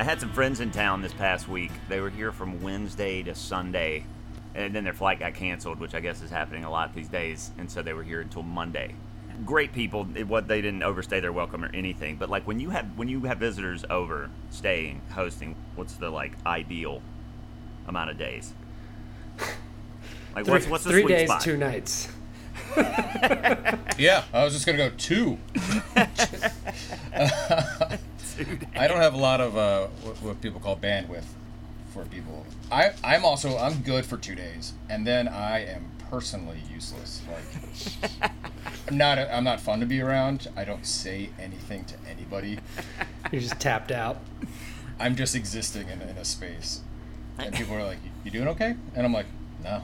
I had some friends in town this past week. They were here from Wednesday to Sunday, and then their flight got canceled, which I guess is happening a lot these days. And so they were here until Monday. Great people. It, what they didn't overstay their welcome or anything. But like when you have when you have visitors over, staying, hosting, what's the like ideal amount of days? Like Three, what's what's the three sweet days, spot? two nights. Yeah, I was just gonna go two. I don't have a lot of uh, what, what people call bandwidth for people. I I'm also I'm good for two days, and then I am personally useless. Like I'm not a, I'm not fun to be around. I don't say anything to anybody. You're just tapped out. I'm just existing in, in a space, and people are like, "You doing okay?" And I'm like, "No,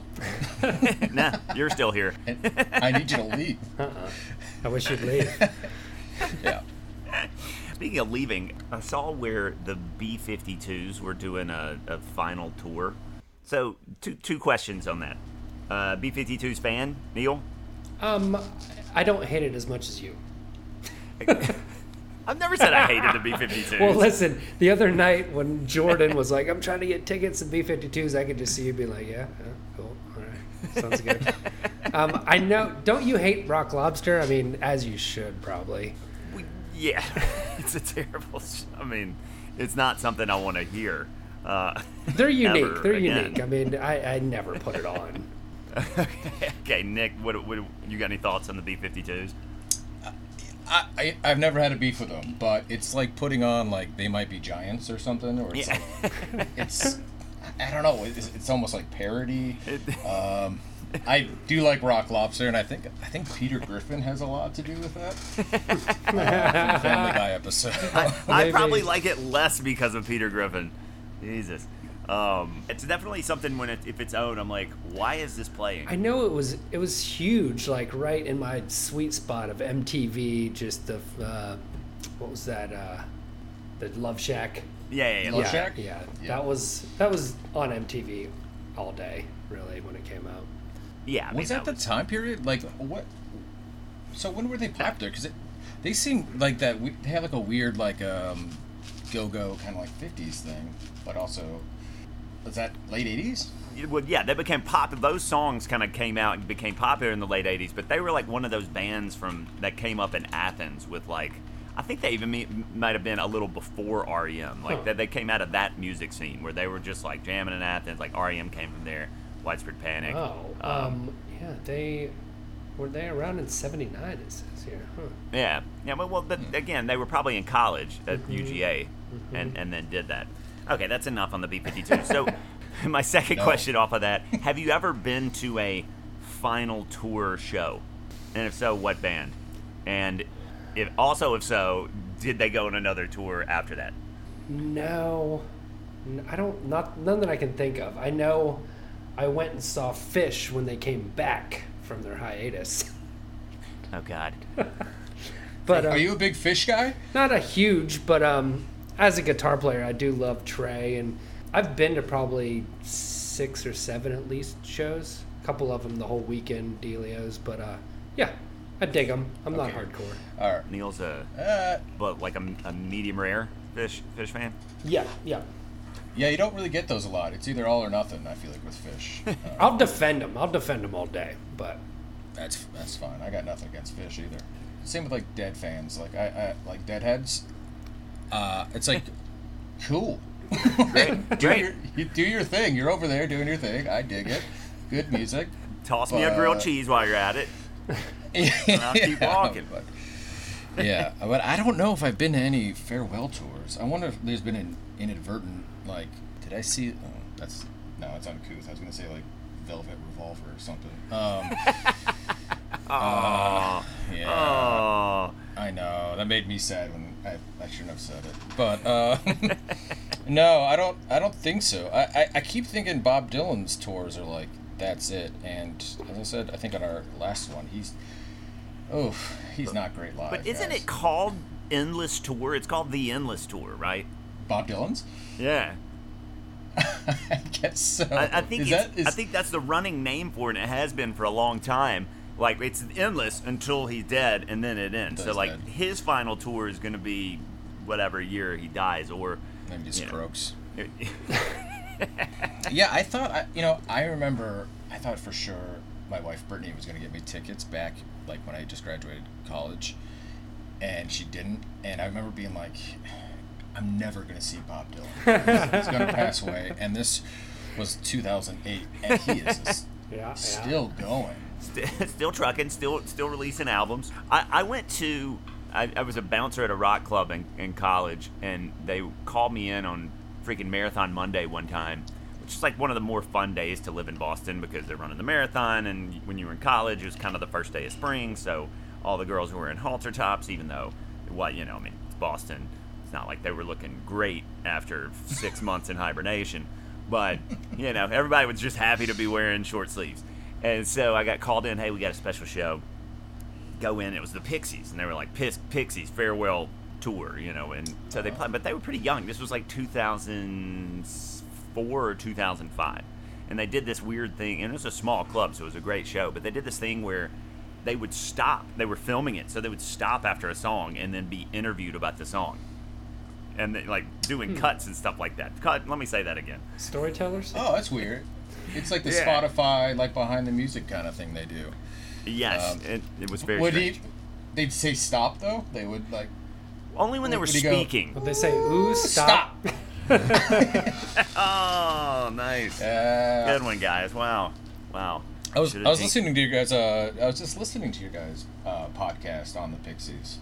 nah, you're still here. And I need you to leave." Uh. I wish you'd leave. Yeah. Speaking of leaving, I saw where the B 52s were doing a, a final tour. So, two, two questions on that. Uh, B 52s fan, Neil? Um, I don't hate it as much as you. I've never said I hated the B 52s. Well, listen, the other night when Jordan was like, "I'm trying to get tickets to B52s," I could just see you be like, "Yeah, yeah cool, all right, sounds good." um, I know. Don't you hate Rock Lobster? I mean, as you should probably. We- yeah, it's a terrible. sh- I mean, it's not something I want to hear. Uh, They're unique. They're again. unique. I mean, I, I never put it on. okay, Nick, what, what you got any thoughts on the B 52s? I, I I've never had a beef with them, but it's like putting on like they might be giants or something, or it's Yeah. like it's I don't know. It's, it's almost like parody. Um, I do like Rock Lobster, and I think I think Peter Griffin has a lot to do with that. Uh, Family Guy episode. I Maybe. probably like it less because of Peter Griffin. Jesus. Um, it's definitely something when it, if it's owned, I'm like, why is this playing? I know it was it was huge, like right in my sweet spot of MTV. Just the uh, what was that? Uh, the Love Shack. yeah, yeah, yeah. Love yeah, Shack? yeah, Yeah. That was that was on MTV all day, really, when it came out. Yeah, I mean, was that the time period? Like what? So when were they popular? Because they seem like that. We, they had like a weird like um, go-go kind of like '50s thing, but also was that late '80s? well, yeah, they became popular. Those songs kind of came out and became popular in the late '80s, but they were like one of those bands from that came up in Athens with like, I think they even me- might have been a little before REM. Like Huh. that, they came out of that music scene where they were just like jamming in Athens. Like REM came from there, Widespread Panic. Oh, um, yeah, they were they around in '79. It says here, huh? Yeah, yeah. Well, well but again, they were probably in college at Mm-hmm. UGA, and and then did that. Okay, that's enough on the B fifty two. So, my second No. question off of that: Have you ever been to a final tour show? And if so, what band? And if also if so, did they go on another tour after that? No, I don't. Not none that I can think of. I know I went and saw Phish when they came back from their hiatus, Oh God. but Are um, you a big Phish guy? not a huge. But um, as a guitar player, I do love Trey, and I've been to probably six or seven at least shows. A couple of them the whole weekend, Delios. But uh, yeah, I dig them. I'm not hardcore. All right. Neil's a Uh, but like a, a medium rare fish fish fan. Yeah, yeah. Yeah, you don't really get those a lot. It's either all or nothing. I feel like with Phish. Uh, I'll defend them. I'll defend them all day. But that's that's fine. I got nothing against Phish either. Same with like dead fans. Like I, I like deadheads. Uh, it's like cool. Great, do great. your you do your thing. You're over there doing your thing. I dig it. Good music. Toss me a grilled cheese while you're at it. I'll keep walking. But, yeah, but I don't know if I've been to any farewell tours. I wonder if there's been an inadvertent like. Did I see? Oh, that's no, it's uncouth. I was gonna say like Velvet Revolver or something. Um, Oh, Yeah. oh. I know that made me sad when I, I shouldn't have said it, but uh, no, I don't. I don't think so. I, I, I keep thinking Bob Dylan's tours are like that's it, and as I said, I think on our last one, he's oh, he's not great live. But isn't guys. it called Endless Tour? It's called the Endless Tour, right? Bob Dylan's? Yeah. I guess so. I, I think Is that, is, I think that's the running name for it, and it has been for a long time. Like it's endless until he's dead, and then it ends. So like dead. his final tour is going to be whatever year he dies, or maybe know. strokes. Yeah, I thought I, you know I remember I thought for sure my wife Brittany was going to get me tickets back like when I just graduated college, and she didn't. And I remember being like, I'm never going to see Bob Dylan. He's going to pass away. And this was 2008, and he is s- Yeah, yeah. still going. St- still trucking, still still releasing albums. I, I went to I, I was a bouncer at a rock club in, in college, and they called me in on freaking Marathon Monday one time, is like one of the more fun days to live in Boston because they're running the marathon, and when you were in college, it was kind of the first day of spring, so all the girls were in halter tops, even though, well, you know, I mean, it's Boston. It's not like they were looking great after six months in hibernation, but you know, everybody was just happy to be wearing short sleeves. And so I got called in. Hey, we got a special show. Go in. It was the Pixies, and they were like Pixies farewell tour, you know. And so they played, but they were pretty young. This was like 2004 or 2005, and they did this weird thing. And it was a small club, so it was a great show. But they did this thing where they would stop. They were filming it, so they would stop after a song and then be interviewed about the song, and they, like doing cuts and stuff like that. Cut. Let me say that again. Storytellers? Oh, that's weird. It's like the Yeah. Spotify, like behind the music kind of thing they do. Yes, Um, it, it was very Would strange. he? They'd say stop though. They would like Only when they were would he go- speaking. Would they say, ooh, stop? Oh, nice. Uh, Good one, guys. Wow. Wow. I was Should've I was taken- listening to you guys. Uh, I was just listening to your guys' uh, podcast on the Pixies.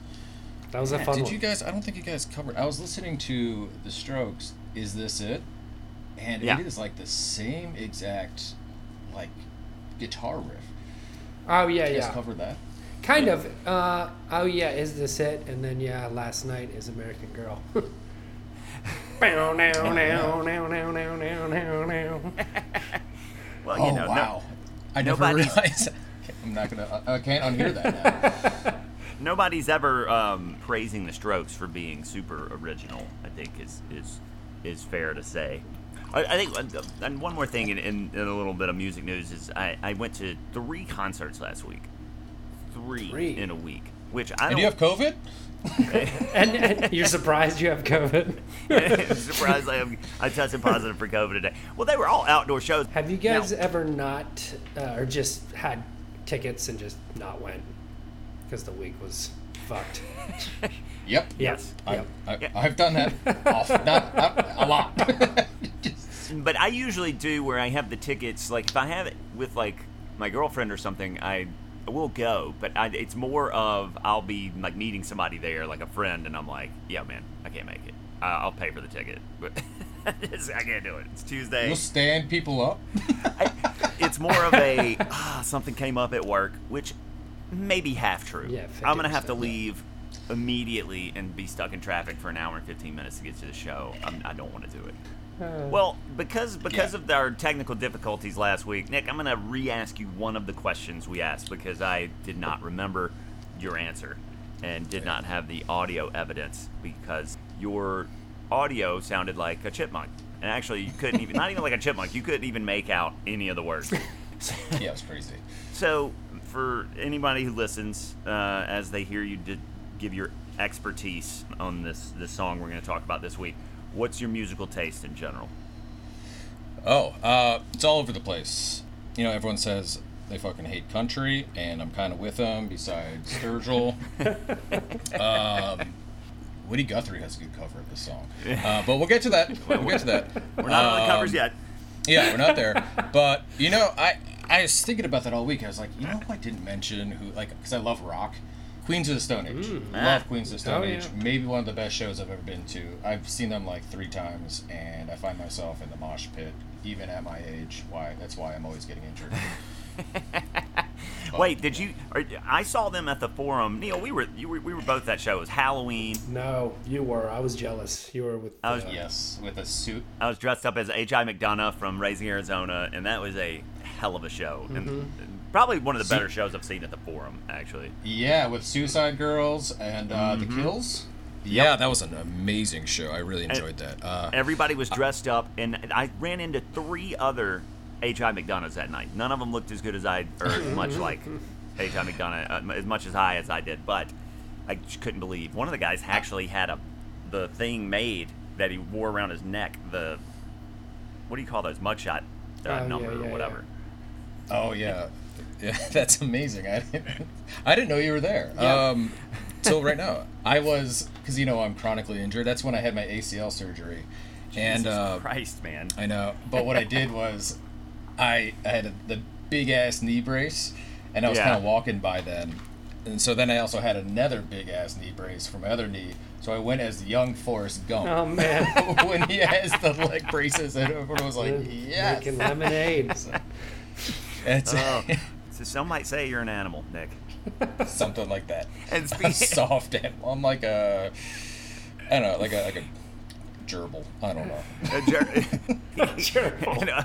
That was a fun Did one. you guys? I don't think you guys covered. I was listening to the Strokes. Is this it? And Yeah. it is like the same exact like guitar riff. oh, yeah, You guys yeah. covered that. Kind of. Uh, oh, yeah, is this it? And then, yeah, last night is American Girl. well, you oh, know, wow. No, I never realized. I'm not gonna. I can't unhear that. Now. nobody's ever um, praising the Strokes for being super original. I think is is is fair to say. I, I think, and one more thing in, in, in, a little bit of music news is I, I went to three concerts last week, three, three. in a week which I And don't. you have COVID? And, and you're surprised you have COVID. surprised I, have, I tested positive for COVID today. Well, they were all outdoor shows. Have you Now- guys ever not, uh, or just had tickets and just not went because the week was fucked? Yep. Yes. I, Yep. I, Yeah. I've done that. Off, not, not a lot. But I usually do where I have the tickets. Like if I have it with like my girlfriend or something, I will go. But I, it's more of I'll be like meeting somebody there, like a friend, and I'm like, yeah, man, I can't make it. Uh, I'll pay for the ticket, but I can't do it. It's Tuesday. You'll stand people up. I, it's more of a ah, something came up at work, which may be half true. Yeah, I'm gonna have to leave immediately and be stuck in traffic for an hour and 15 minutes to get to the show. I'm, I don't want to do it. Uh, Well, because because Yeah. of our technical difficulties last week, Nick, I'm gonna re-ask you one of the questions we asked because I did not remember your answer and did not have the audio evidence because your audio sounded like a chipmunk. And actually, you couldn't even, not even like a chipmunk, you couldn't even make out any of the words. Yeah, it was crazy. So, for anybody who listens, uh, as they hear you did give your expertise on this this song we're going to talk about this week, what's your musical taste in general? Oh, uh, it's all over the place. You know, everyone says they fucking hate country, and I'm kind of with them. Besides Sturgill, um, Woody Guthrie has a good cover of this song, uh, but we'll get to that. We'll get to that. We're not on the covers Um, yet. Yeah, we're not there. But you know, I I was thinking about that all week. I was like, you know, who I didn't mention who like because I love rock. Queens of the Stone Age. Mm. Love ah. Queens of the Stone Oh, Age. yeah. Maybe one of the best shows I've ever been to. I've seen them like three times, and I find myself in the mosh pit, even at my age. Why? That's why I'm always getting injured. Wait, did you? Or, I saw them at the forum. Neil, we were you were, we were both at that show. It was Halloween. No, you were. I was jealous. You were with. I was- uh, Yes, with a suit. I was dressed up as H.I. McDunnough from Raising Arizona, and that was a hell of a show, and, and probably one of the better shows I've seen at the forum. Actually, Yeah, with Suicide Girls and uh, Mm-hmm. the Kills. Yeah, that was an amazing show. I really enjoyed that. Uh, everybody was dressed up, and I ran into three other H.I. McDunnoughs that night. None of them looked as good as I, or as much like H.I. McDunnough, uh, as much as high as I did. But I just couldn't believe one of the guys actually had a the thing made that he wore around his neck. The what do you call those mugshot uh, Oh, yeah, number yeah, or yeah. whatever. oh yeah, yeah, that's amazing. I didn't, I didn't know you were there. Yeah. Um, till right now, I was because you know I'm chronically injured. That's when I had my ACL surgery, and uh, Christ, man. I know. But what I did was, I I had a, the big ass knee brace, and I was Yeah. kind of walking by then, and so then I also had another big ass knee brace for my other knee. So I went as young Forrest Gump. Oh man. when he has the leg braces, and everyone was like, "Yes." Making lemonade. It's Oh. So some might say you're an animal, Nick. something like that. And A speaking, soft animal. I'm like a, I don't know, like a like a gerbil. I don't know. a jer- and, uh,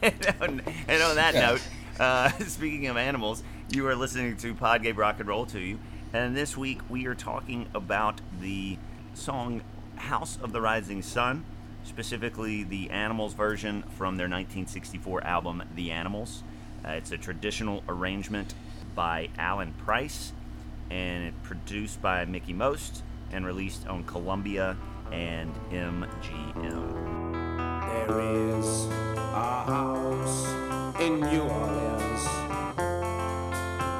and on, and on that Yeah. note, uh, speaking of animals, you are listening to Pod gave rock and roll to you, and this week we are talking about the song "House of the Rising Sun," specifically the Animals version from their 1964 album "The Animals." Uh, it's a traditional arrangement by Alan Price, and it produced by Mickie Most and released on Columbia and MGM. There is a house in New Orleans.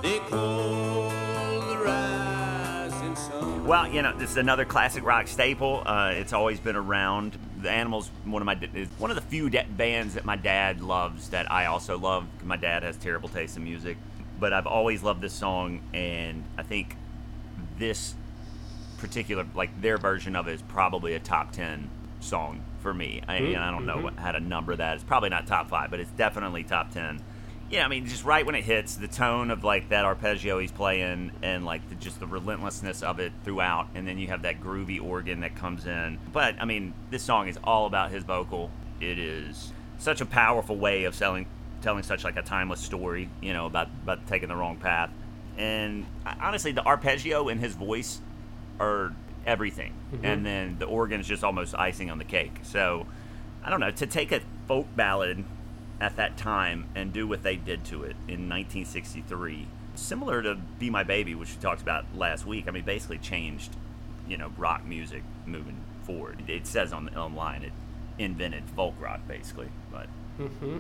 They call the rising sun. Well, you know, this is another classic rock staple. Uh, it's always been around. The Animals, one of my is one of the few da- bands that my dad loves that I also love. My dad has terrible taste in music, but I've always loved this song, and I think this particular, like their version of it, is probably a top ten song for me. I, I don't know mm-hmm. what, how to number that. It's probably not top five, but it's definitely top ten. Yeah, I mean, just right when it hits, the tone of like that arpeggio he's playing, and like the, just the relentlessness of it throughout, and then you have that groovy organ that comes in. But I mean, this song is all about his vocal. It is such a powerful way of selling, telling such like a timeless story, you know, about about taking the wrong path. And honestly, the arpeggio and his voice are everything, mm-hmm. and then the organ's just almost icing on the cake. So I don't know to take a folk ballad at that time and do what they did to it in 1963, similar to "Be My Baby," which we talked about last week. I mean, basically changed, you know, rock music moving forward. It says on the online it invented folk rock, basically, but mm-hmm.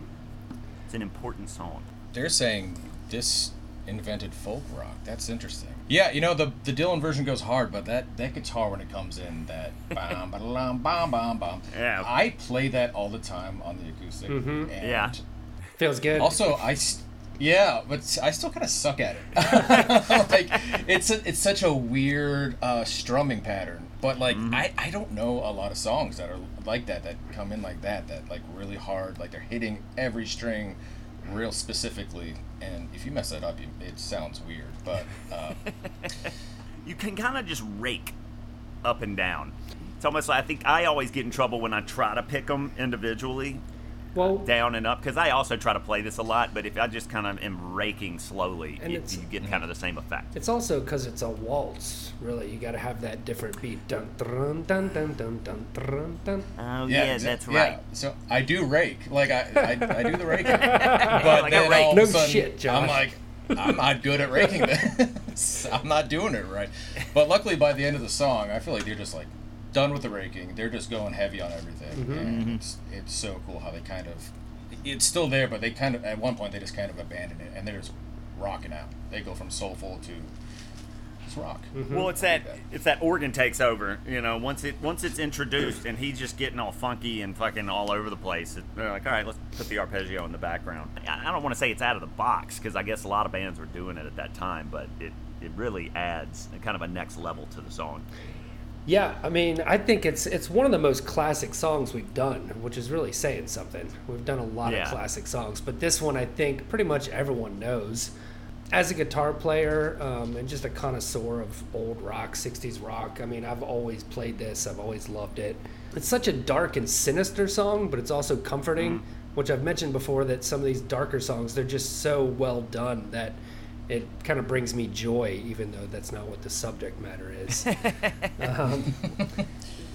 it's an important song. They're saying this invented folk rock. That's interesting. Yeah, you know the the Dylan version goes hard, but that that guitar when it comes in, that bam bam bam bam bam. Yeah. I play that all the time on the acoustic. And Yeah. Feels good. Also, I. s- Yeah, but I still kind of suck at it. like it's a, it's such a weird uh, strumming pattern. But like I, I don't know a lot of songs that are like that that come in like that that like really hard like they're hitting every string real specifically and if you mess that up it sounds weird but uh, you can kind of just rake up and down. It's almost like I think I always get in trouble when I try to pick them individually, well, down and up, because I also try to play this a lot. But if I just kind of am raking slowly, And it, you get kind of the same effect. it's also because it's a waltz. Really, you got to have that different beat. Dun dun dun dun dun dun dun dun. Oh yeah, exa- that's yeah. right. so I do rake like I I, I do the raking but Like a then rake. all No of a sudden shit, Josh. I'm like I'm not good at raking this I'm not doing it right but luckily by the end of the song I feel like they're just like done with the raking they're just going heavy on everything Mm-hmm. and it's it's so cool how they kind of it's still there but they kind of at one point they just kind of abandon it and they're just rocking out they go from soulful to it's rock Well, it's that it's that organ takes over. You know, once it once it's introduced and he's just getting all funky and fucking all over the place. It, they're like, all right, let's put the arpeggio in the background. I, I don't want to say it's out of the box because I guess a lot of bands were doing it at that time, but it it really adds kind of a next level to the song. Yeah, I mean, I think it's it's one of the most classic songs we've done, which is really saying something. We've done a lot Yeah. of classic songs, but this one I think pretty much everyone knows. as a guitar player um, and just a connoisseur of old rock, 60s rock, I mean, I've always played this. I've always loved it. It's such a dark and sinister song, but it's also comforting, which I've mentioned before that some of these darker songs, they're just so well done that it kind of brings me joy, even though that's not what the subject matter is. um,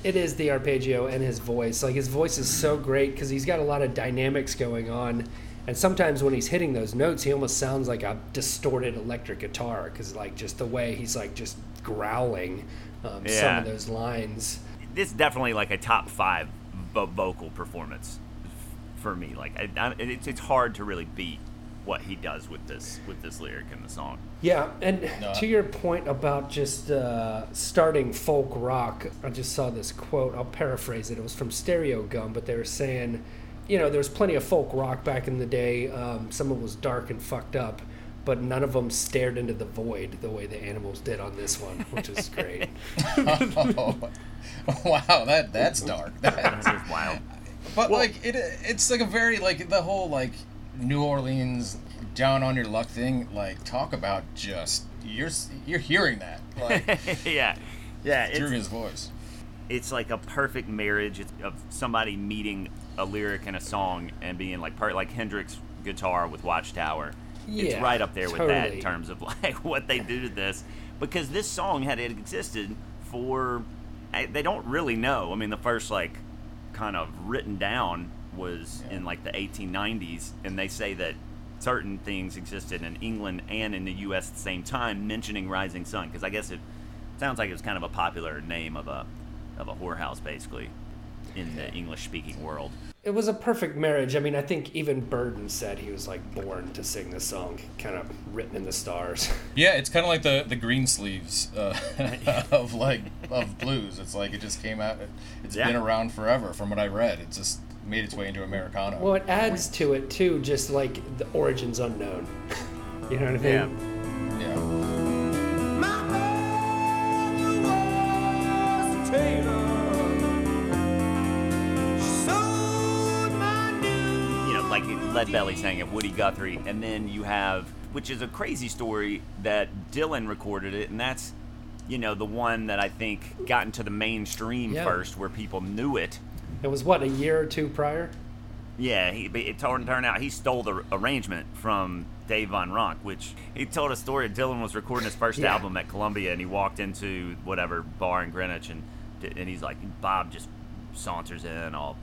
it is the arpeggio and his voice. Like his voice is so great because he's got a lot of dynamics going on, and sometimes when he's hitting those notes, he almost sounds like a distorted electric guitar because like just the way he's like just growling um, some of those lines. It's definitely like a top five vo- vocal performance for me. Like I, I, it's it's hard to really beat what he does with this with this lyric in the song. Yeah, and No. to your point about just uh, starting folk rock, I just saw this quote. I'll paraphrase it. It was from Stereogum, but they were saying, you know, there was plenty of folk rock back in the day. Um, some of it was dark and fucked up, but none of them stared into the void the way the animals did on this one, which is great. Oh, wow, that that's dark. This is wild. But like it, it's like a very like the whole like New Orleans down on your luck thing. Like talk about just you're you're hearing that like yeah, yeah. through It's, his voice. it's like a perfect marriage of somebody meeting a lyric and a song and being like part like Hendrix guitar with Watchtower. Yeah, it's right up there with that in terms of like what they do to this because this song had it existed for they don't really know. I mean, the first like kind of written down was in like the 1890s, and they say that certain things existed in England and in the U.S. at the same time, mentioning Rising Sun because I guess it sounds like it was kind of a popular name of a of a whorehouse basically in the English speaking world. It was a perfect marriage. I mean, I think even Burdon said he was like born to sing this song, kind of written in the stars. Yeah, it's kind of like the the Greensleeves uh, of like of blues. It's like it just came out. It's Yeah. been around forever, from what I read. It's just made its way into Americana. Well, it adds to it too, just like the origins unknown. you know what I mean? Yeah. yeah. My mother was a tailor. She sewed my new you know, like Lead Belly saying it, Woody Guthrie, and then you have, which is a crazy story that Dylan recorded it, and that's, you know, the one that I think got into the mainstream Yeah. first, where people knew it. It was what a year or two prior. Yeah, he, it turned, turned out he stole the arrangement from Dave Van Ronk, which he told a story. Dylan was recording his first Yeah. album at Columbia, and he walked into whatever bar in Greenwich, and and he's like, Bob just saunters in all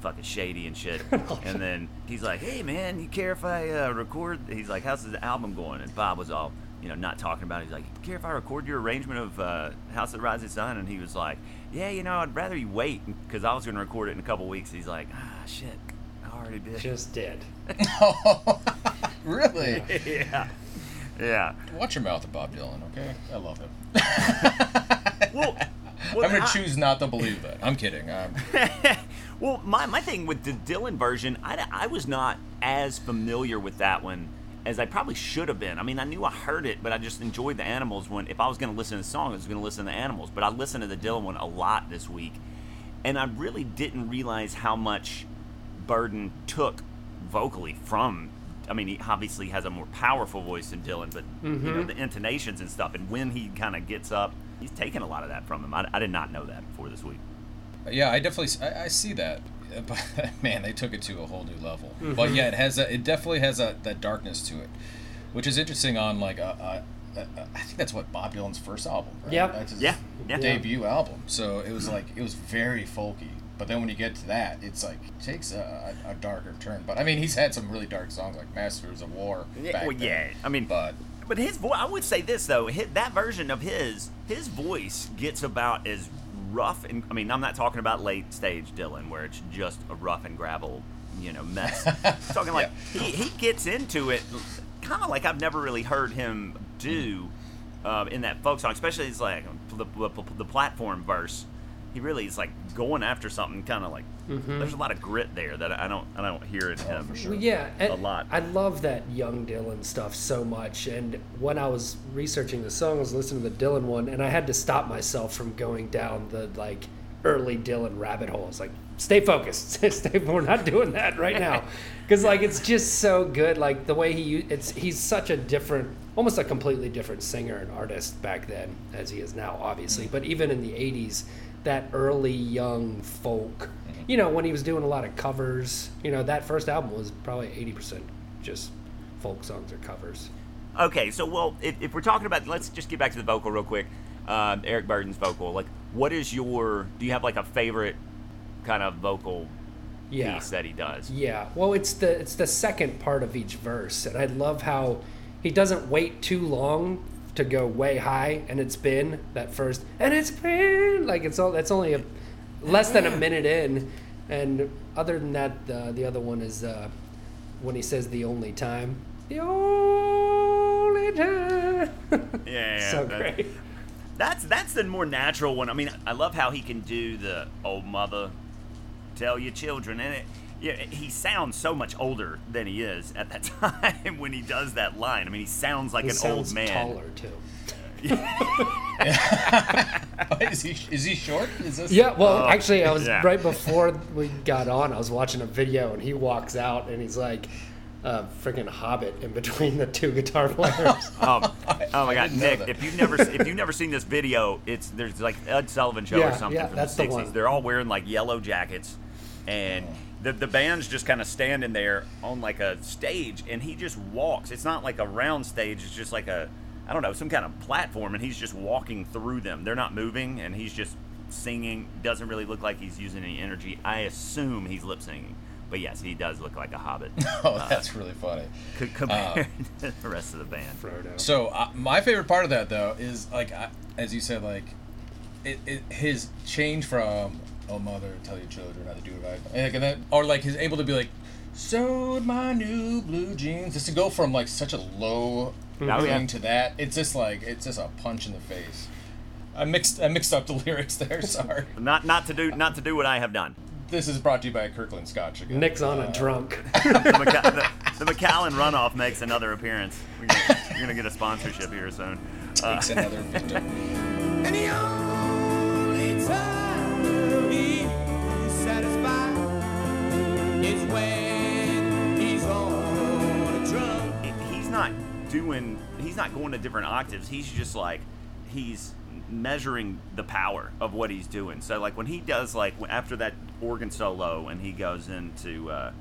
fucking shady and shit, and then he's like, Hey man, you care if I uh, record? He's like, How's the album going? And Bob was all. You know, not talking about it. He's like, "You care if I record your arrangement of uh, House of the Rising Sun?" And he was like, "Yeah, you know, I'd rather you wait because I was going to record it in a couple weeks." He's like, "Ah, shit, I already did." Just did. really? yeah. Yeah. Watch your mouth, Bob Dylan. Okay, I love him. Well, well, I'm gonna I- choose not to believe that. I'm kidding. Um, well, my, my thing with the Dylan version, I, I was not as familiar with that one as I probably should have been. I mean, I knew I heard it, but I just enjoyed the Animals one. If I was going to listen to the song, I was going to listen to the Animals. But I listened to the Dylan one a lot this week, and I really didn't realize how much Burdon took vocally from. I mean, he obviously has a more powerful voice than Dylan, but you know mm-hmm. the intonations and stuff, and when he kind of gets up, he's taking a lot of that from him. I, I did not know that before this week. yeah, I definitely I see that. But man, they took it to a whole new level. Mm-hmm. But yeah, it has a, it definitely has a, that darkness to it, which is interesting. On like a, a, a, a, I think that's what Bob Dylan's first album. Right? Yep. That's his Yeah, yeah. debut album. So it was like it was very folky. But then when you get to that, it's like it takes a, a, a darker turn. But I mean, he's had some really dark songs like Masters of War. Yeah, back well, then. yeah. I mean, But but his voice. I would say this though. His, that version of his, his voice gets about as rough and. I mean, I'm not talking about late stage Dylan, where it's just a rough and gravel, you know, mess. I'm talking like he, he gets into it, kind of like I've never really heard him do uh, in that folk song, especially it's like the, the, the platform verse. He really is like going after something, kind of like. Mm-hmm. There's a lot of grit there that I don't I don't hear in him. for sure. Yeah, A lot. I love that young Dylan stuff so much. And when I was researching the song, I was listening to the Dylan one, and I had to stop myself from going down the like early Dylan rabbit hole. It's like, stay focused, stay. We're not doing that right now, because like it's just so good. Like the way he it's he's such a different almost a completely different singer and artist back then as he is now, obviously. Mm. But even in the '80s, that early young folk, you know, when he was doing a lot of covers, you know, that first album was probably 80% just folk songs or covers. Okay, so well, if, if we're talking about, let's just get back to the vocal real quick. Uh, Eric Burdon's vocal. Like, what is your? Do you have like a favorite kind of vocal Yeah. piece that he does? Yeah, well, it's the it's the second part of each verse, and I love how he doesn't wait too long to go way high, and it's been that first, and it's been like it's all that's only a less than a minute in, and other than that, uh, the other one is uh, when he says the only time, the only time. Yeah, yeah, so that- great. That's that's the more natural one. I mean, I love how he can do the old mother, tell your children, and it. Yeah, he sounds so much older than he is at that time when he does that line. I mean, he sounds like He an sounds old man. taller too. is he is he short? Is this? Yeah, well, actually, I was yeah. right before we got on. I was watching a video, and he walks out, and he's like a freaking hobbit in between the two guitar players. Um, oh my God, Nick! If you've never if you've never seen this video, it's there's like Ed Sullivan show or something yeah, from that's the the '60s. one. They're all wearing like yellow jackets, and the the band's just kind of standing there on like a stage, and he just walks. It's not like a round stage; it's just like a I don't know some kind of platform, and he's just walking through them. They're not moving, and he's just singing. Doesn't really look like he's using any energy. I assume he's lip singing, but yes, he does look like a hobbit Oh, that's really funny. c- compared to the rest of the band. Frodo. So uh, my favorite part of that though is like, I, as you said, like, it, it his change from "Oh mother, tell your children how to do it right," and, like, and then or like he's able to be like, "Sewed my new blue jeans," just to go from like such a low Oh, yeah. thing to that. It's just like it's just a punch in the face. I mixed I mixed up the lyrics there. Sorry. Not not to do not to do what I have done. This is brought to you by Kirkland Scotch again. Nick's on Uh, a drunk. The, Maca- the, the Macallan runoff makes another appearance. We're gonna, you're gonna get a sponsorship here soon. Uh, Takes another victim. doing. He's not going to different octaves. He's just like he's measuring the power of what he's doing. So like when he does like after that organ solo and he goes into uh,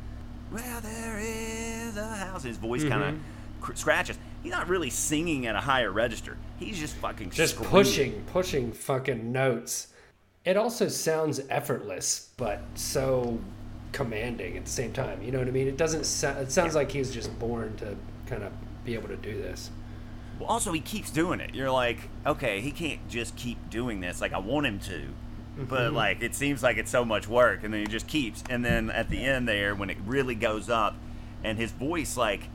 well there is a house. His voice kind of cr- scratches. He's not really singing at a higher register. He's just fucking just screaming. pushing, pushing fucking notes. It also sounds effortless, but so commanding at the same time. You know what I mean? It doesn't. Sound, it sounds like he's just born to kind of be able to do this. Well, also, he keeps doing it. You're like, okay, he can't just keep doing this. Like, I want him to. But, mm-hmm. like, it seems like it's so much work. And then he just keeps. And then at the end there, when it really goes up, and his voice, like,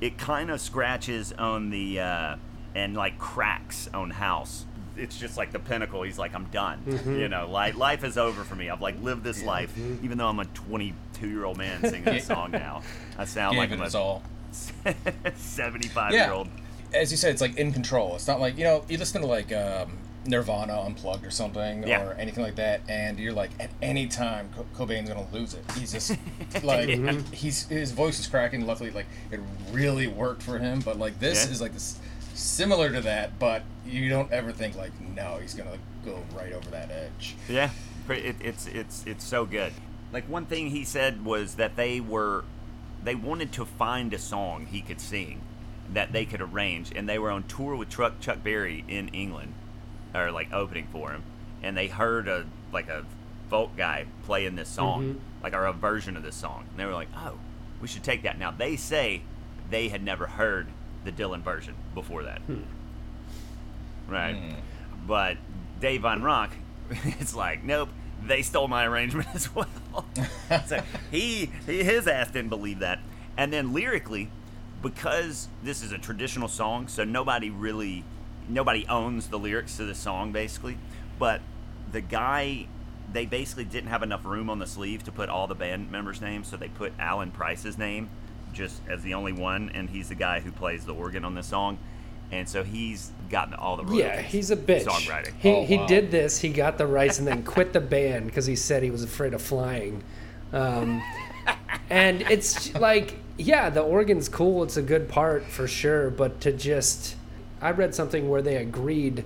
it kind of scratches on the, uh, and, like, cracks on House. It's just like the pinnacle. He's like, I'm done. Mm-hmm. You know, like, life is over for me. I've, like, lived this life, mm-hmm. even though I'm a 22 year old man singing this song now. I sound like Gave I'm a all. 75 year old. As you said, it's like in control. It's not like you know you listen to like um, Nirvana unplugged or something Yeah. or anything like that, and you're like at any time Co- Cobain's gonna lose it. He's just like he's his voice is cracking. Luckily, like it really worked for him. But like this Yeah. is like this similar to that, but you don't ever think like no, he's gonna like, go right over that edge. Yeah, it, it's it's it's so good. Like one thing he said was that they were they wanted to find a song he could sing that they could arrange, and they were on tour with Chuck Chuck Berry in England, or like opening for him, and they heard a like a folk guy playing this song, mm-hmm. like or a version of this song, and they were like, oh, we should take that. Now they say they had never heard the Dylan version before that, hmm. right? Hmm. But Dave Van Ronk, it's like, nope, they stole my arrangement as well. so he, he, his ass didn't believe that. And then lyrically, because this is a traditional song, so nobody really, nobody owns the lyrics to the song basically. But the guy, they basically didn't have enough room on the sleeve to put all the band members' names, so they put Alan Price's name just as the only one, and he's the guy who plays the organ on this song. And so he's gotten all the rights. Yeah, he's a bitch. Songwriting. He, Oh, he wow. did this. He got the rights and then quit the band because he said he was afraid of flying. Um, and it's like Yeah, the organ's cool. It's a good part for sure. But to just, I read something where they agreed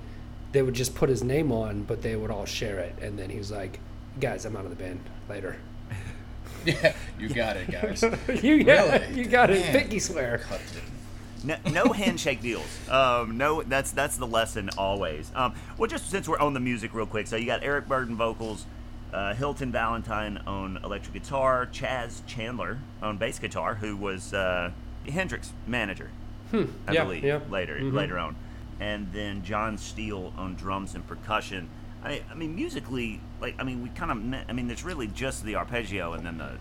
they would just put his name on, but they would all share it. And then he was like, "Guys, I'm out of the band later." Yeah, you got it, guys. you yeah, Really? you got it. Man. Pinky swear. No, no handshake deals. Um, no, that's that's the lesson always. Um, well, just since we're on the music, real quick. So you got Eric Burdon vocals, uh, Hilton Valentine on electric guitar, Chas Chandler on bass guitar, who was uh, Hendrix manager, I Hmm. Yeah, believe yeah. later Mhm. later on, and then John Steele on drums and percussion. I, I mean, musically, like I mean, we kind of. I mean, there's really just the arpeggio and then the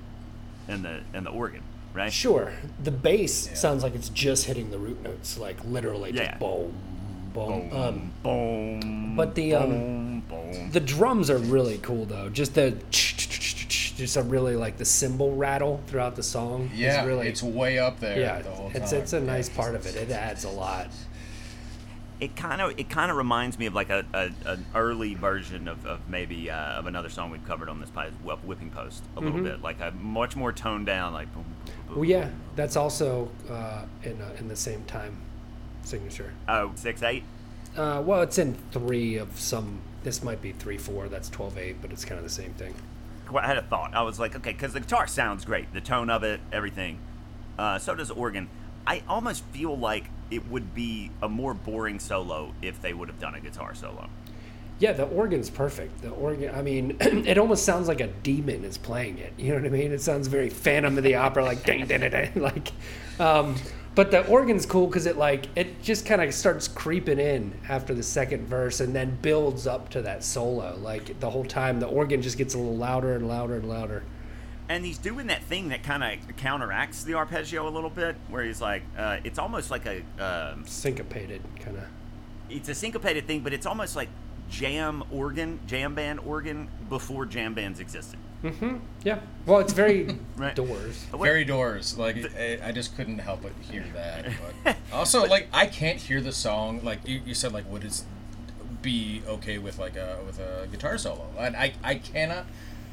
and the and the organ, right? Sure, the bass Yeah. sounds like it's just hitting the root notes, like literally Yeah. just boom, boom. Boom, Um, boom. but the, um, boom, boom. the drums are really cool though. Just the just a really like the cymbal rattle throughout the song. is Yeah, really it's way up there. yeah. the whole It's it's a Yeah, nice part of it. It adds a lot. it kind of it kind of reminds me of like a, a an early version of, of maybe uh, of another song we've covered on this podcast, Whipping Post, a little bit like a much more toned down, like boom, boom, Mm-hmm. Well, yeah, that's also uh, in uh, in the same time signature. oh six eight. Uh, well, it's in three of some. This might be three four. That's twelve eight, but it's kind of the same thing. Well, I had a thought. I was like, okay, because the guitar sounds great, the tone of it, everything. Uh, so does the organ. I almost feel like it would be a more boring solo if they would have done a guitar solo. Yeah, the organ's perfect. The organ, I mean, it almost sounds like a demon is playing it. You know what I mean? It sounds very Phantom of the Opera, like ding, ding, ding, ding, like. Um, but the organ's cool because it like it just kind of starts creeping in after the second verse and then builds up to that solo. Like the whole time, the organ just gets a little louder and louder and louder. And he's doing that thing that kind of counteracts the arpeggio a little bit, where he's like, uh, it's almost like a um, Syncopated, kind of. it's a syncopated thing, but it's almost like jam organ, jam band organ before jam bands existed. Mm-hmm. Yeah. Well, it's very Right. doors. Very doors. Like I, I just couldn't help but hear that. But also, like I can't hear the song. Like you, you said, like would it be okay with like a with a guitar solo? And I I cannot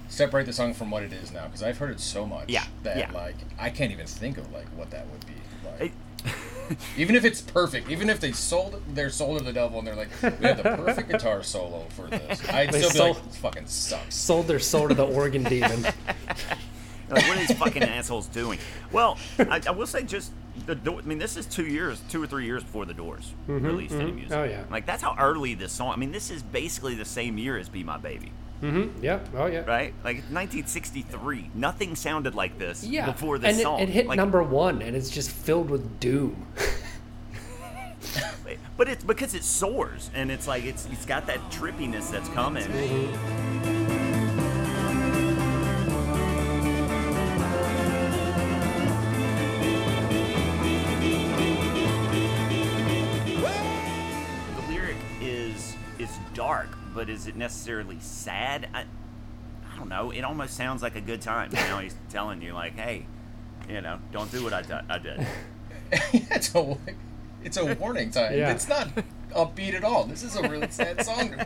separate the song from what it is now because I've heard it so much Yeah, that yeah. like I can't even think of like what that would be. Like, It- even if it's perfect, even if they sold their soul to the devil and they're like, we have the perfect guitar solo for this, I'd They still be sold- like, this fucking sucks. Sold their soul to the organ demon. Like, what are these fucking assholes doing? Well, I, I will say just the door. I mean, this is two years, two or three years before the Doors mm-hmm, released any mm-hmm. music. Oh, yeah. Like that's how early this song. I mean, this is basically the same year as "Be My Baby," Mm-hmm. Yeah. Oh yeah. right? Like 1963. Nothing sounded like this Yeah. before this and song. It, it hit Like, number one, and it's just filled with doom. but it's because it soars and it's like it's it's got that trippiness that's coming. The but is it necessarily sad? I, I don't know. It almost sounds like a good time. You know, he's telling you like, hey, you know, don't do what I, do- I did. it's a it's a warning time. Yeah. It's not upbeat at all. This is a really sad song.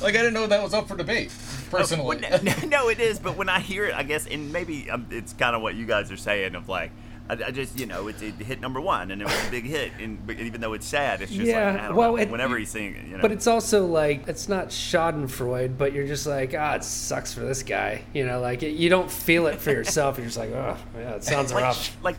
Like I didn't know that was up for debate. Personally, Well, no, no, it is. But when I hear it, I guess, and maybe um, it's kind of what you guys are saying of like, I, I just, you know, it, it hit number one and it was a big hit. And but even though it's sad, it's just Yeah, like, I don't well, know, it- whenever he's singing, you know. But it's also like it's not Schadenfreude, but you're just like, ah, it sucks for this guy. You know, like it, you don't feel it for yourself. You're just like, oh, yeah, it sounds like, rough. like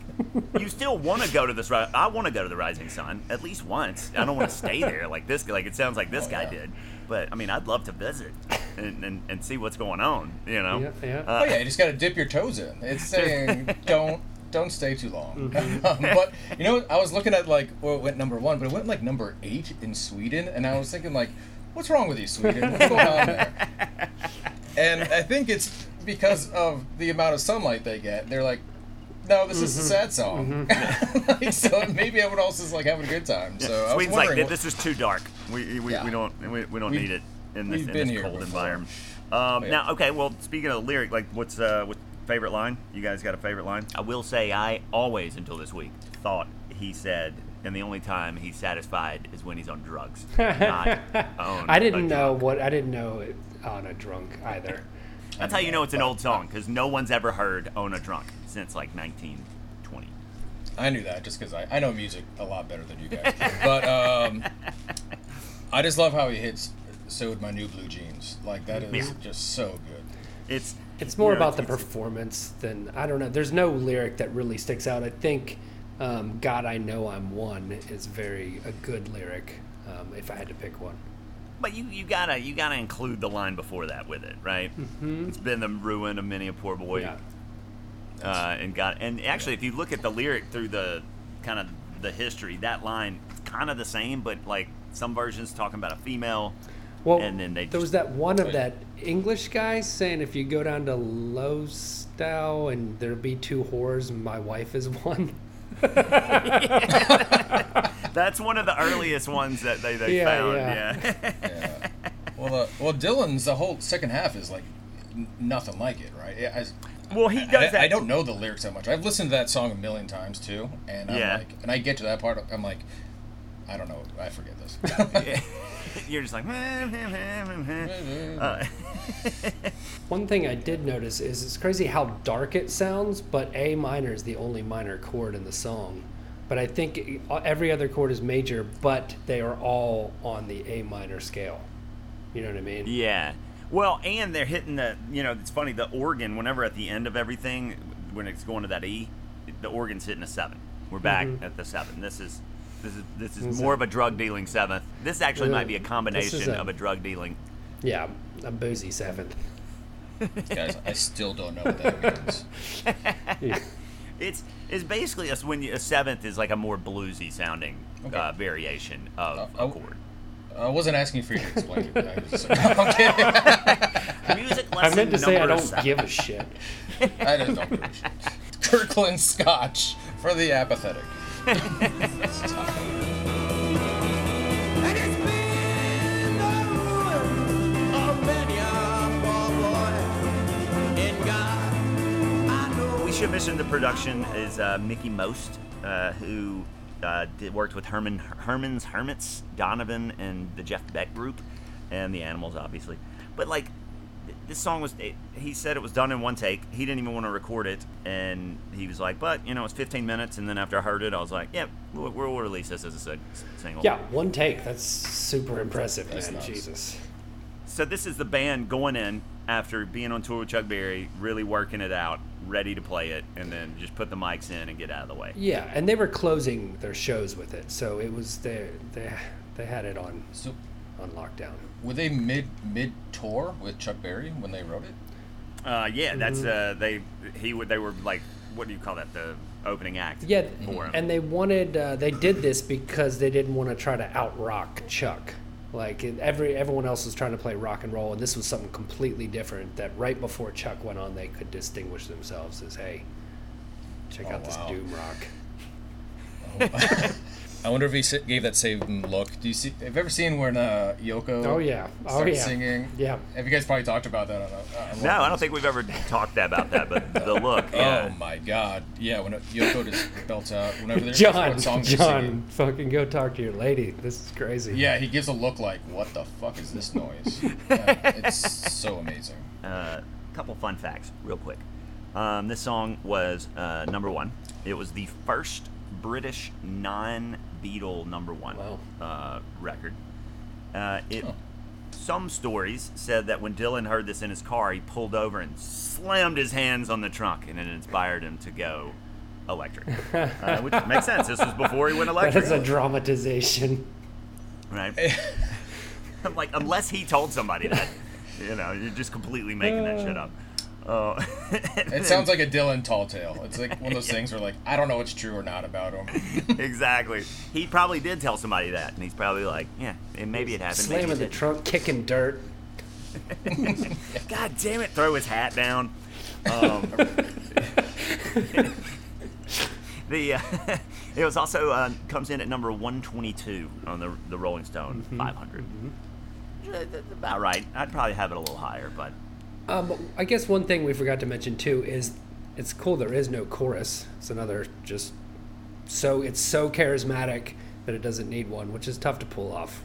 you still want to go to this. I want to go to the Rising Sun at least once. I don't want to stay there like this. Like it sounds like this Oh, guy yeah. did. But I mean, I'd love to visit and, and, and see what's going on. You know. Yeah, yeah. Uh, oh yeah, you just got to dip your toes in. It's saying don't don't stay too long. Mm-hmm. but you know, I was looking at like well, it went number one, but it went like number eight in Sweden, and I was thinking like, what's wrong with you, Sweden? What's going on there? And I think it's because of the amount of sunlight they get. They're like. No, this Mm-hmm. is a sad song. Like, so maybe everyone else is like having a good time. So I was Sweden's like wondering, this is too dark. We, we, Yeah. we don't we, we don't We've- need it in this, in this cold before. environment. Um, Yeah. Now, okay. Well, speaking of the lyric, like what's uh, what favorite line? You guys got a favorite line? I will say, I always until this week thought he said, and the only time he's satisfied is when he's on drugs, not on I a didn't know drunk. what I didn't know it on a drunk either. That's how you know it's an old song because no one's ever heard "On a Drunk" since like 1920. I knew that just because I, I know music a lot better than you guys. but um, I just love how he hits. So with my new blue jeans, like that is Yeah. just so good. It's It's more about the performance than I don't know. There's no lyric that really sticks out. I think um, "God, I Know I'm One" is very a good lyric. Um, if I had to pick one, But you, you gotta you gotta include the line before that with it, right? It's been the ruin of many a poor boy. yeah, uh, and got and actually if you look at the lyric through the kind of the history that line kind of the same but like some versions talking about a female Well, and then they there was that one of that English guy saying if you go down to Lostow and there'll be two whores, my wife is one. that's one of the earliest ones that they, they Yeah, found yeah. yeah, Yeah. well, uh, well, Dylan's the whole second half is like n- nothing like it, right? Yeah, as- well he I, does that I don't know the lyrics that much. I've listened to that song a million times too, and I'm Yeah. like, and I get to that part, I'm like, I don't know, I forget this. you're just like uh, One thing I did notice is it's crazy how dark it sounds, but A minor is the only minor chord in the song. But I think it- every other chord is major, but they are all on the A minor scale. You know what I mean? yeah well and they're hitting the you know it's funny the organ whenever at the end of everything when it's going to that e the organ's hitting a seven we're back Mhm. at the seven this is this is this is is more a- of a drug dealing seventh this actually Yeah, might be a combination a- of a drug dealing Yeah, a boozy seventh. Guys, I still don't know what that means. Yeah. It's it's basically a, when you, a seventh is like a more bluesy sounding Okay. uh, variation of Uh, a chord. I wasn't asking for you to explain it. I was just, I'm kidding. I lesson meant to say I don't seven. give a shit. I just don't give a shit. Kirkland Scotch for the apathetic. And it's the production is uh, Mickie Most, uh, who uh, did, worked with Herman Herman's Hermits, Donovan, and the Jeff Beck group, and the Animals, obviously. But like, this song was, it, he said it was done in one take. He didn't even want to record it, and he was like, "But you know, it's 15 minutes." And then after I heard it, I was like, "Yeah, we'll, we'll release this as a single." Yeah, one take. That's super impressive, That's man. nuts. Jesus. So this is the band going in after being on tour with Chuck Berry, really working it out, ready to play it, and then just put the mics in and get out of the way. Yeah, and they were closing their shows with it, so it was they they they had it on So, on lockdown. were they mid mid tour with Chuck Berry when they wrote it? Uh, yeah, that's uh, they he would they were like what do you call that the opening act? Yeah, for him. and they wanted uh, they did this because they didn't want to try to out rock Chuck. Like every everyone else was trying to play rock and roll, and this was something completely different. That right before Chuck went on, they could distinguish themselves as, "Hey, check Oh, out this wow. doom rock." I wonder if he gave that same look. Do you see? Have you ever seen when uh, Yoko? Oh yeah, oh starts yeah, singing. yeah. Have you guys probably talked about that? On a, on no, I don't think we've ever talked about that, but the look. Yeah. Oh my God! Yeah, when Yoko just belts out whenever they're John, song they're John, singing. fucking go talk to your lady. This is crazy. Yeah, he gives a look like, "What the fuck is this noise?" Yeah, it's so amazing. Uh, couple fun facts, real quick. Um, this song was uh, number one. It was the first British non-Beatle number one Wow. uh, record. Uh, it. Oh. Some stories said that when Dylan heard this in his car, he pulled over and slammed his hands on the trunk, and it inspired him to go electric. uh, which makes sense. This was before he went electric, is a dramatization. right? I'm like, unless he told somebody that, you know, you're just completely making that shit up. Oh, It sounds like a Dylan tall tale. It's like one of those things where, like, I don't know what's true or not about him. exactly. He probably did tell somebody that, and he's probably like, yeah, and maybe it happened. Slamming it the didn't. trunk, kicking dirt. God damn it! Throw his hat down. Um, the uh, it was also uh, comes in at number 122 on the the Rolling Stone 500. Uh, that's About right. I'd probably have it a little higher, but Um, I guess one thing we forgot to mention too is it's cool there is no chorus. It's another just so it's so charismatic that it doesn't need one, which is tough to pull off.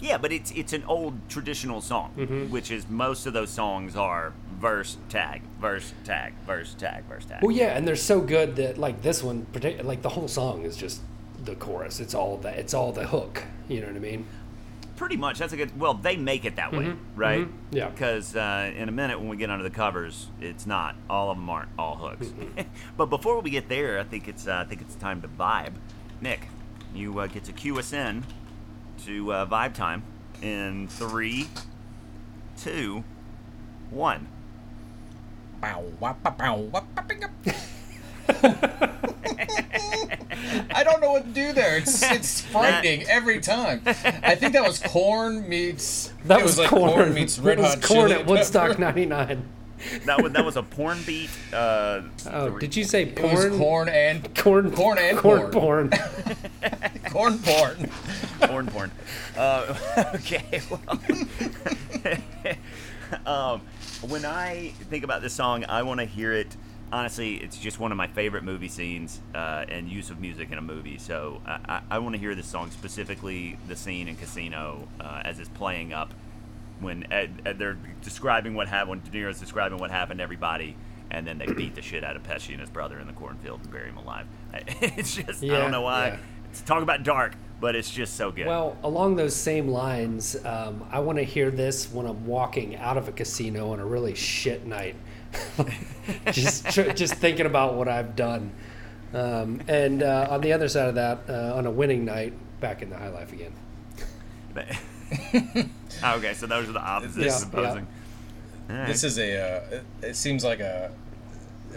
yeah, but it's it's an old traditional song, which is most of those songs are verse, tag, verse, tag, verse, tag, verse, tag. Well, yeah, and they're so good that like this one, like the whole song is just the chorus. It's all the it's all the hook. You know what I mean? Pretty much. That's a good. Well, they make it that way, right? mhm, yeah. Because uh, in a minute, when we get under the covers, it's not. All of them aren't all hooks. but before we get there, I think it's. Uh, I think it's time to vibe. Nick, you uh, get to cue us in to uh, vibe time in three, two, one. Bow, wap, ba, bow, wap, ba, bing, up. I don't know what to do there. It's it's frightening every time. I think that was corn meets. That it was, like corn. meets Red it was Hot corn Chili at Woodstock '99. That was that was a porn beat. Uh, Oh, did you say It was porn? corn and Corn, corn and corn, porn. porn. corn porn. corn porn. Uh, okay, well, um, when I think about this song, I want to hear it. Honestly, it's just one of my favorite movie scenes uh, and use of music in a movie. So I, I, want to hear this song specifically, the scene in Casino uh, as it's playing up when Ed, Ed- they're describing what happened. When De Niro's describing what happened to everybody, and then they beat the shit out of Pesci and his brother in the cornfield and bury him alive. It's just I don't know why. yeah. It's talk about dark, but it's just so good. Well, along those same lines, um, I want to hear this when I'm walking out of a casino on a really shit night. just tr- just thinking about what I've done. Um, and uh, on the other side of that, uh, on a winning night, back in the high life again. okay, so those are the opposites. Yeah, supposing. All right. This is a. Uh, it, it seems like a.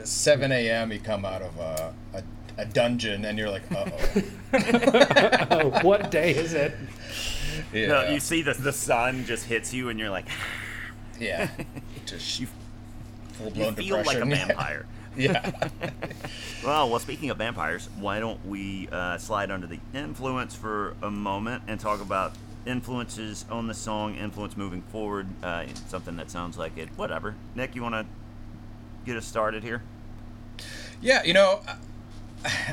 7 a.m. You come out of a, a, a dungeon and you're like, uh oh. Oh, what day is it? Yeah. No, you see the the sun just hits you, and you're like, yeah. Just you, full you blown feel like a vampire. yeah. well, well, speaking of vampires, why don't we uh, slide under the influence for a moment and talk about influences on the song, influence moving forward, uh, something that sounds like it. Whatever. Nick, you want to get us started here? Yeah, you know, I-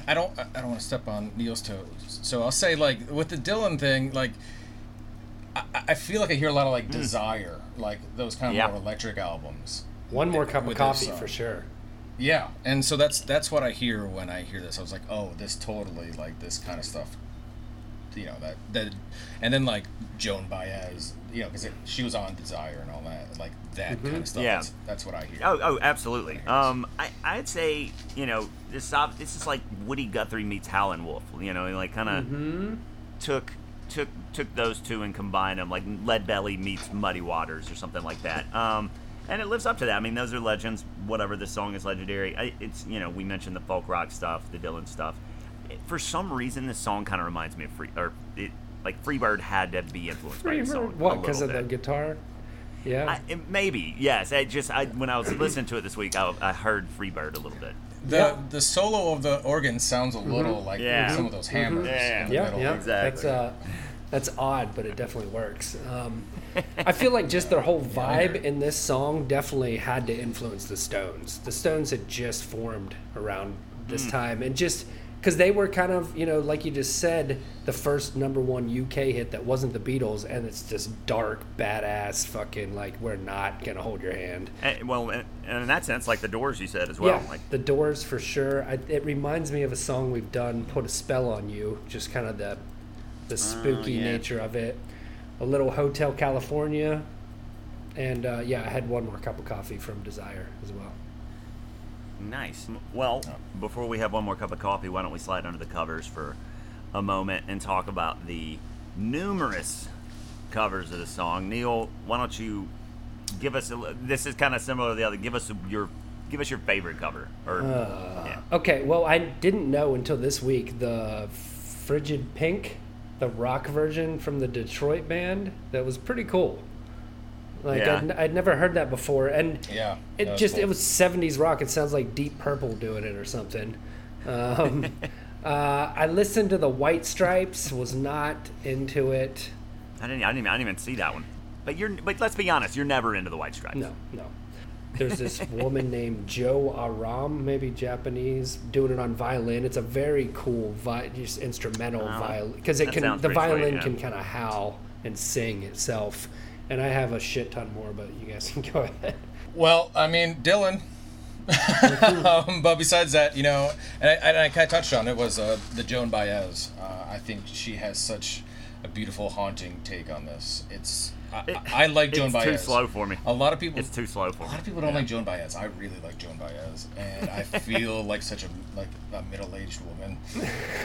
I don't, I don't want to step on Neil's toes. So I'll say, like, with the Dylan thing, like, I, I feel like I hear a lot of like Desire, like those kind of Yeah. more electric albums. One more cup of With this coffee for sure. Yeah, and so that's that's what I hear when I hear this. I was like, oh, this totally like this kind of stuff. You know that that, and then like Joan Baez, you know, because she was on Desire and all that, like that kind of stuff. Yeah. That's, that's what I hear. Oh, oh, absolutely. Um, I, I'd say, you know, this ob- this is like Woody Guthrie meets Howlin' Wolf. You know, like kind of took took took those two and combined them, like Lead Belly meets Muddy Waters or something like that. Um, and it lives up to that. I mean, those are legends. Whatever the song is legendary. I, it's you know, we mentioned the folk rock stuff, the Dylan stuff. It- for some reason, this song kind of reminds me of Free or it, like Freebird had to be influenced by this song. What? Because of little the guitar? Yeah. I, it- maybe yes. I just I, when I was listening to it this week, I, I heard Freebird a little bit. The Yeah. the solo of the organ sounds a little like Yeah. some of those hammers Yeah. in the yeah, middle. yeah. Exactly. That's uh, that's odd, but it definitely works. Um, I feel like just their whole vibe in this song definitely had to influence the Stones. The Stones had just formed around this Hmm. time, and just because they were kind of, you know, like you just said, the first number one UK hit that wasn't the Beatles, and it's just dark, badass, fucking like we're not gonna hold your hand. And, well, and, and in that sense, like the Doors, you said as well. yeah, Like the Doors for sure. I, it reminds me of a song we've done, "Put a Spell on You." Just kind of the the spooky yeah. nature of it. A little Hotel California, and uh, yeah, I had one more cup of coffee from Desire as well. nice. Well, before we have one more cup of coffee, why don't we slide under the covers for a moment and talk about the numerous covers of the song. Neil, why don't you give us? A, this is kind of similar to the other. Give us your give us your favorite cover. Or yeah. Okay, well, I didn't know until this week the Frigid Pink, the rock version from the Detroit band. That was pretty cool. Like Yeah. I'd, I'd never heard that before, and Yeah, it just cool. it was '70s rock. It sounds like Deep Purple doing it or something. Um, uh, I listened to the White Stripes, was not into it. I didn't. I didn't. Even, I didn't even see that one. But you're. But let's be honest. You're never into the White Stripes. No, no. There's this woman named Joe Aram, maybe Japanese, doing it on violin. It's a very cool vi- just instrumental Oh, violin because it that can the pretty sweet, violin yeah. can kind of howl and sing itself. And I have a shit ton more, but you guys can go ahead. Well, I mean, Dylan. um, but besides that, you know, and I, and I kind of touched on it was uh, the Joan Baez. Uh, I think she has such a beautiful, haunting take on this. It's I, I like Joan it's Baez. too slow for me. A lot of people. It's too slow for me. A lot of people don't like Joan Baez. I really like Joan Baez, and I feel like such a like a middle-aged woman,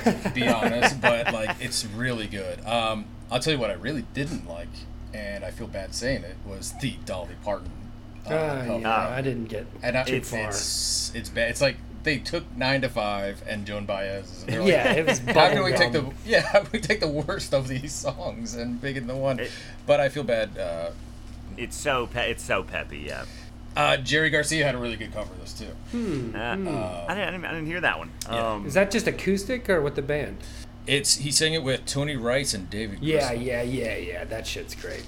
to be honest. But like, it's really good. Um, I'll tell you what I really didn't like, and I feel bad saying it was the Dolly Parton. uh, Uh, yeah, I didn't get And I, too it's, far. it's it's bad. It's like they took Nine to Five and Joan Baez. And like, yeah, it was how can we take the yeah? How can we take the worst of these songs and make it the one? It- but I feel bad. Uh, It's so pe- it's so peppy. Yeah. uh, Jerry Garcia had a really good cover of this too. Uh, I, didn't, I, didn't, I didn't hear that one. Yeah. Um, Is that just acoustic or with the band? It's he sang it with Tony Rice and David. Yeah, Grisman. yeah, yeah, yeah. That shit's great.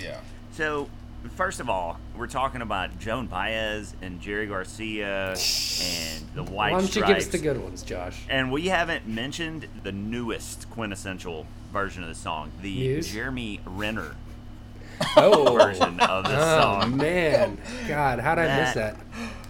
yeah. So, first of all, we're talking about Joan Baez and Jerry Garcia and the White Why don't you give us the good ones, Josh? And we haven't mentioned the newest quintessential version of the song, the Muse? Jeremy Renner Oh, version of the oh song. man, God, how'd I miss That- that?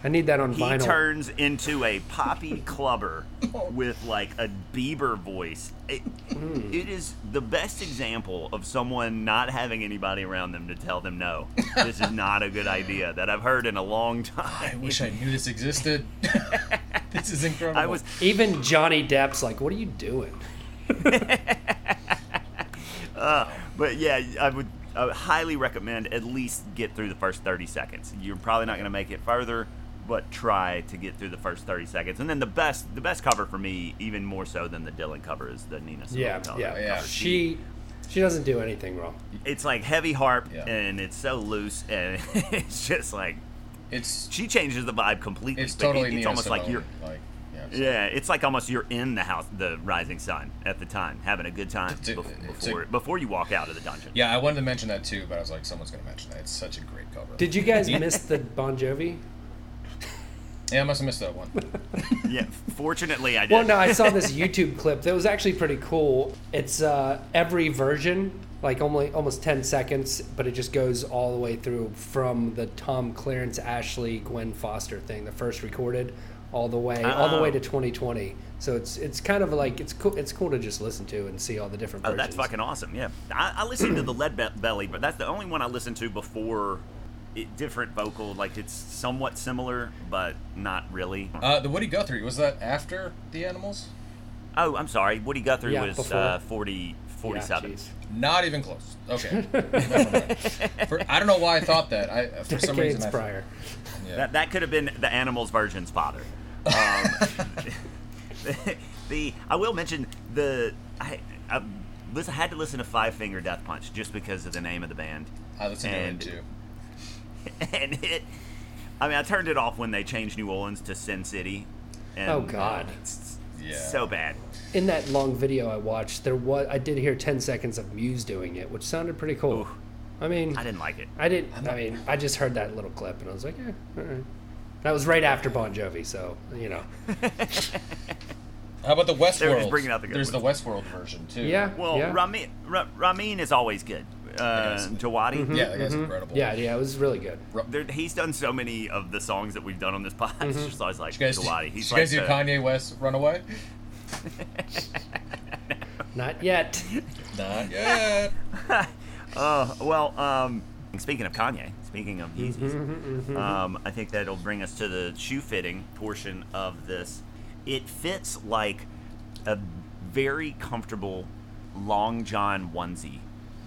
I need that on He vinyl. turns into a poppy clubber with like a Bieber voice. It, Hmm. it is the best example of someone not having anybody around them to tell them no. This is not a good idea that I've heard in a long time. I wish I knew this existed. this is incredible. I was Even Johnny Depp's like, "What are you doing?" But yeah, I would, I would highly recommend at least get through the first 30 seconds. You're probably not going to make it further, but try to get through the first 30 seconds. And then the best, the best cover for me, even more so than the Dylan cover, is the Nina Simone Yeah, cover. yeah, Yeah. She, she doesn't do anything wrong. It's like heavy harp, Yeah. and it's so loose, and it's just like it's she changes the vibe completely. it's but totally It's Nina almost like Simone, you're. like yeah. So- Yeah, it's like almost you're in the house, the rising sun at the time, having a good time It's a- bef- it's a- before before you walk out of the dungeon. Yeah, I wanted to mention that too, but I was like, someone's gonna mention that. It's such a great cover. Did you guys miss the Bon Jovi? Yeah, I must have missed that one. Yeah, fortunately I did. Well, no, I saw this YouTube clip that was actually pretty cool. It's uh, every version, like only almost ten seconds, but it just goes all the way through from the Tom Clarence, Ashley, Gwen Foster thing, the first recorded, all the way, all the way Oh. to 2020. So it's it's kind of like it's cool. It's cool to just listen to and see all the different Oh, versions. that's fucking awesome. Yeah, I, I listened to the Lead Be- Belly, but that's the only one I listened to before. It, different vocal, like it's somewhat similar, but not really. Uh, the Woody Guthrie was that after the Animals? oh, I'm sorry. Woody Guthrie Yeah, was before. uh, 40, 47. jeez. Not even close. Okay. For, I don't know why I thought that. I for some reason Decades I prior. Yeah. that, that could have been the Animals version's father. Um, the I will mention the I, I listen, had to listen to Five Finger Death Punch just because of the name of the band. I listened to it and- too. and it I mean I turned it off when they changed New Orleans to Sin City. And Oh, God. It's Yeah. so bad. In that long video I watched, there was I did hear 10 seconds of Muse doing it, which sounded pretty cool. Ooh. I mean, I didn't like it. I didn't. I mean, I just heard that little clip and I was like, yeah, all right. That was right after Bon Jovi, so you know. How about the They were Westworld? just bringing out the good There's ones. the Westworld version too. Yeah. Well, yeah. Ramin, Ra- Ramin is always good. Uh, Yes. Djawadi, Yeah, that guy's incredible. Yeah, yeah, it was really good. there, he's done so many of the songs that we've done on this podcast. It's just always like Did you guys, Djawadi. He's you like guys do the- Kanye West Runaway? Not yet. Not yet. Uh, well, um, speaking of Kanye, speaking of Yeezys, Mm-hmm, um, I think that'll bring us to the shoe fitting portion of this. It fits like a very comfortable long john onesie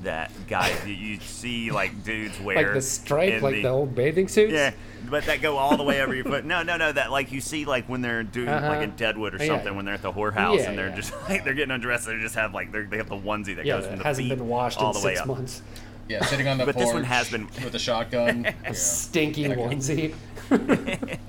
that guys you, you see like dudes wear. Like the stripe, like the, old bathing suits. Yeah, but that go all the way over your foot. No, no, no. That like you see like when they're doing Uh-huh. like in Deadwood or Yeah. something when they're at the whorehouse Yeah, and they're yeah. just like they're getting undressed. They just have like they're, have the onesie that Yeah, goes from the hasn't feet been washed all in the way up. months. Yeah, sitting on the But porch this one has been- with a shotgun. A Yeah. stinky That onesie.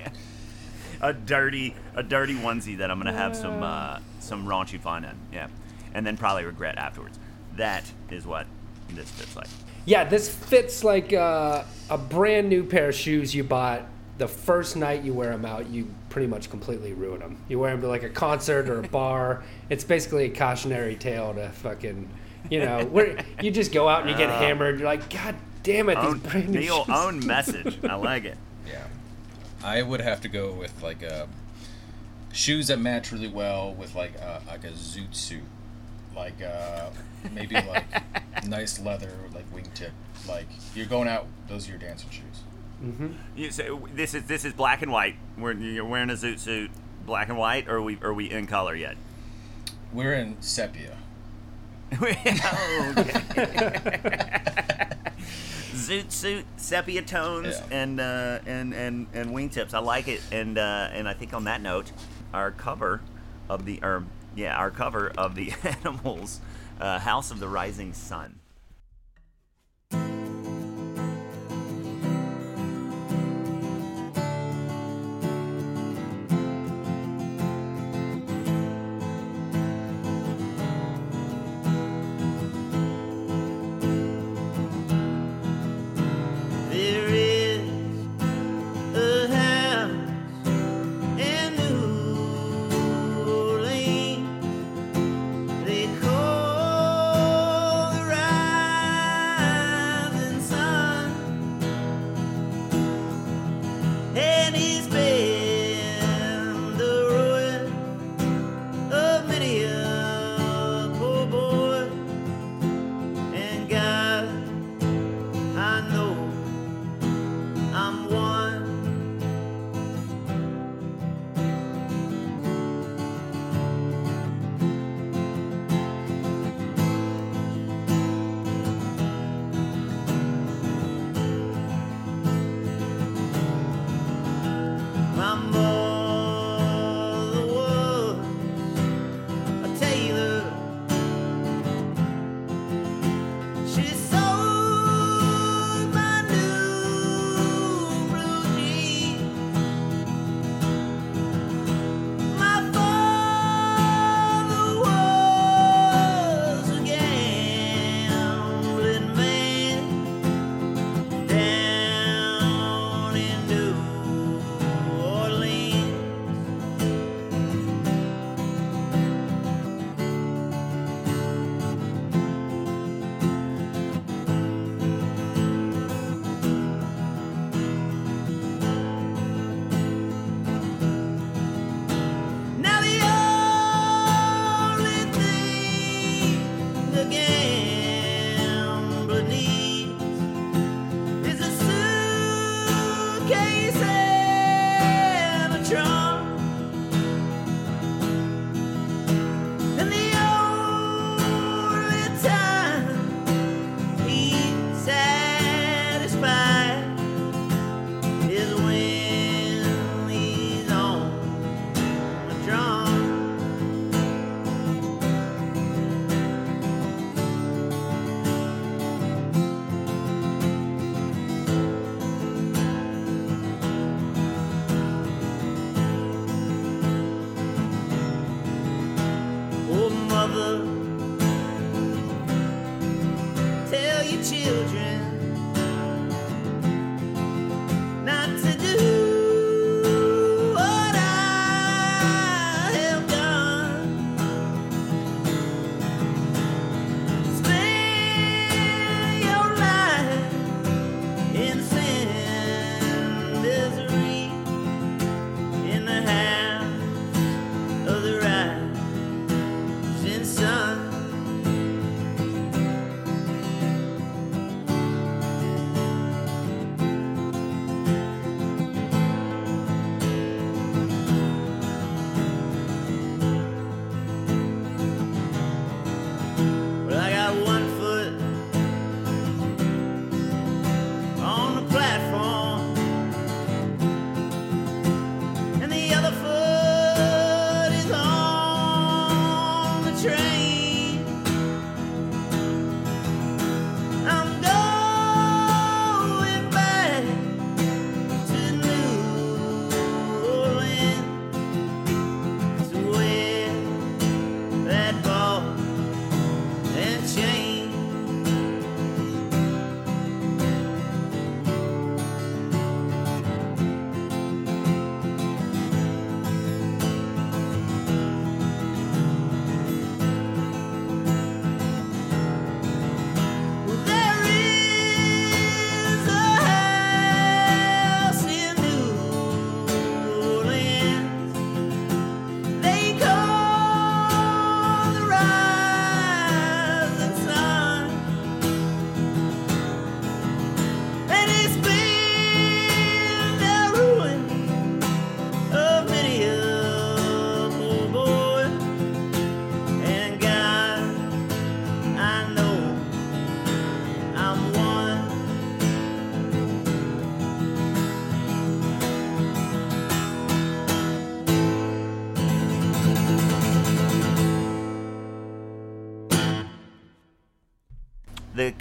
a dirty a dirty onesie that I'm gonna have some uh, some raunchy fun in. Yeah, and then probably regret afterwards. That is what this fits like. Yeah, this fits like uh, a brand new pair of shoes you bought. The first night you wear them out, you pretty much completely ruin them. You wear them to like a concert or a bar. It's basically a cautionary tale to fucking, you know, where you just go out and you get hammered. You're like, God Damn it, Own, these brand new Neil, shoes. own message. I like it. Yeah. I would have to go with like uh, shoes that match really well with like uh, like a zoot suit, like uh, maybe like nice leather like wingtip. Like you're going out, those are your dancing shoes. You say this is this is black and white. We're, you're wearing a zoot suit, black and white, or are we are we in color yet? We're in sepia. Zoot suit, sepia tones, Yeah. and uh, and and and wingtips. I like it, and uh, and I think on that note, our cover of the or yeah, our cover of the animals, uh, House of the Rising Sun.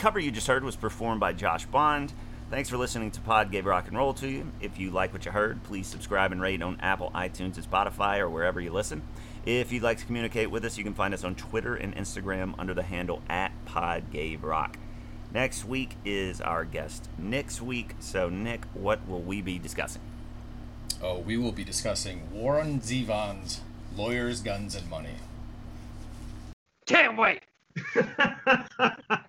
Cover you just heard was performed by Josh Bond. Thanks for listening to Pod Gave Rock and Roll to you. If you like what you heard, please subscribe and rate on Apple, iTunes, and Spotify or wherever you listen. If you'd like to communicate with us, you can find us on Twitter and Instagram under the handle at Pod Gave Rock. Next week is our guest Nick's week. So, Nick, what will we be discussing? Oh, we will be discussing Warren Zevon's Lawyers, Guns, and Money. Can't wait.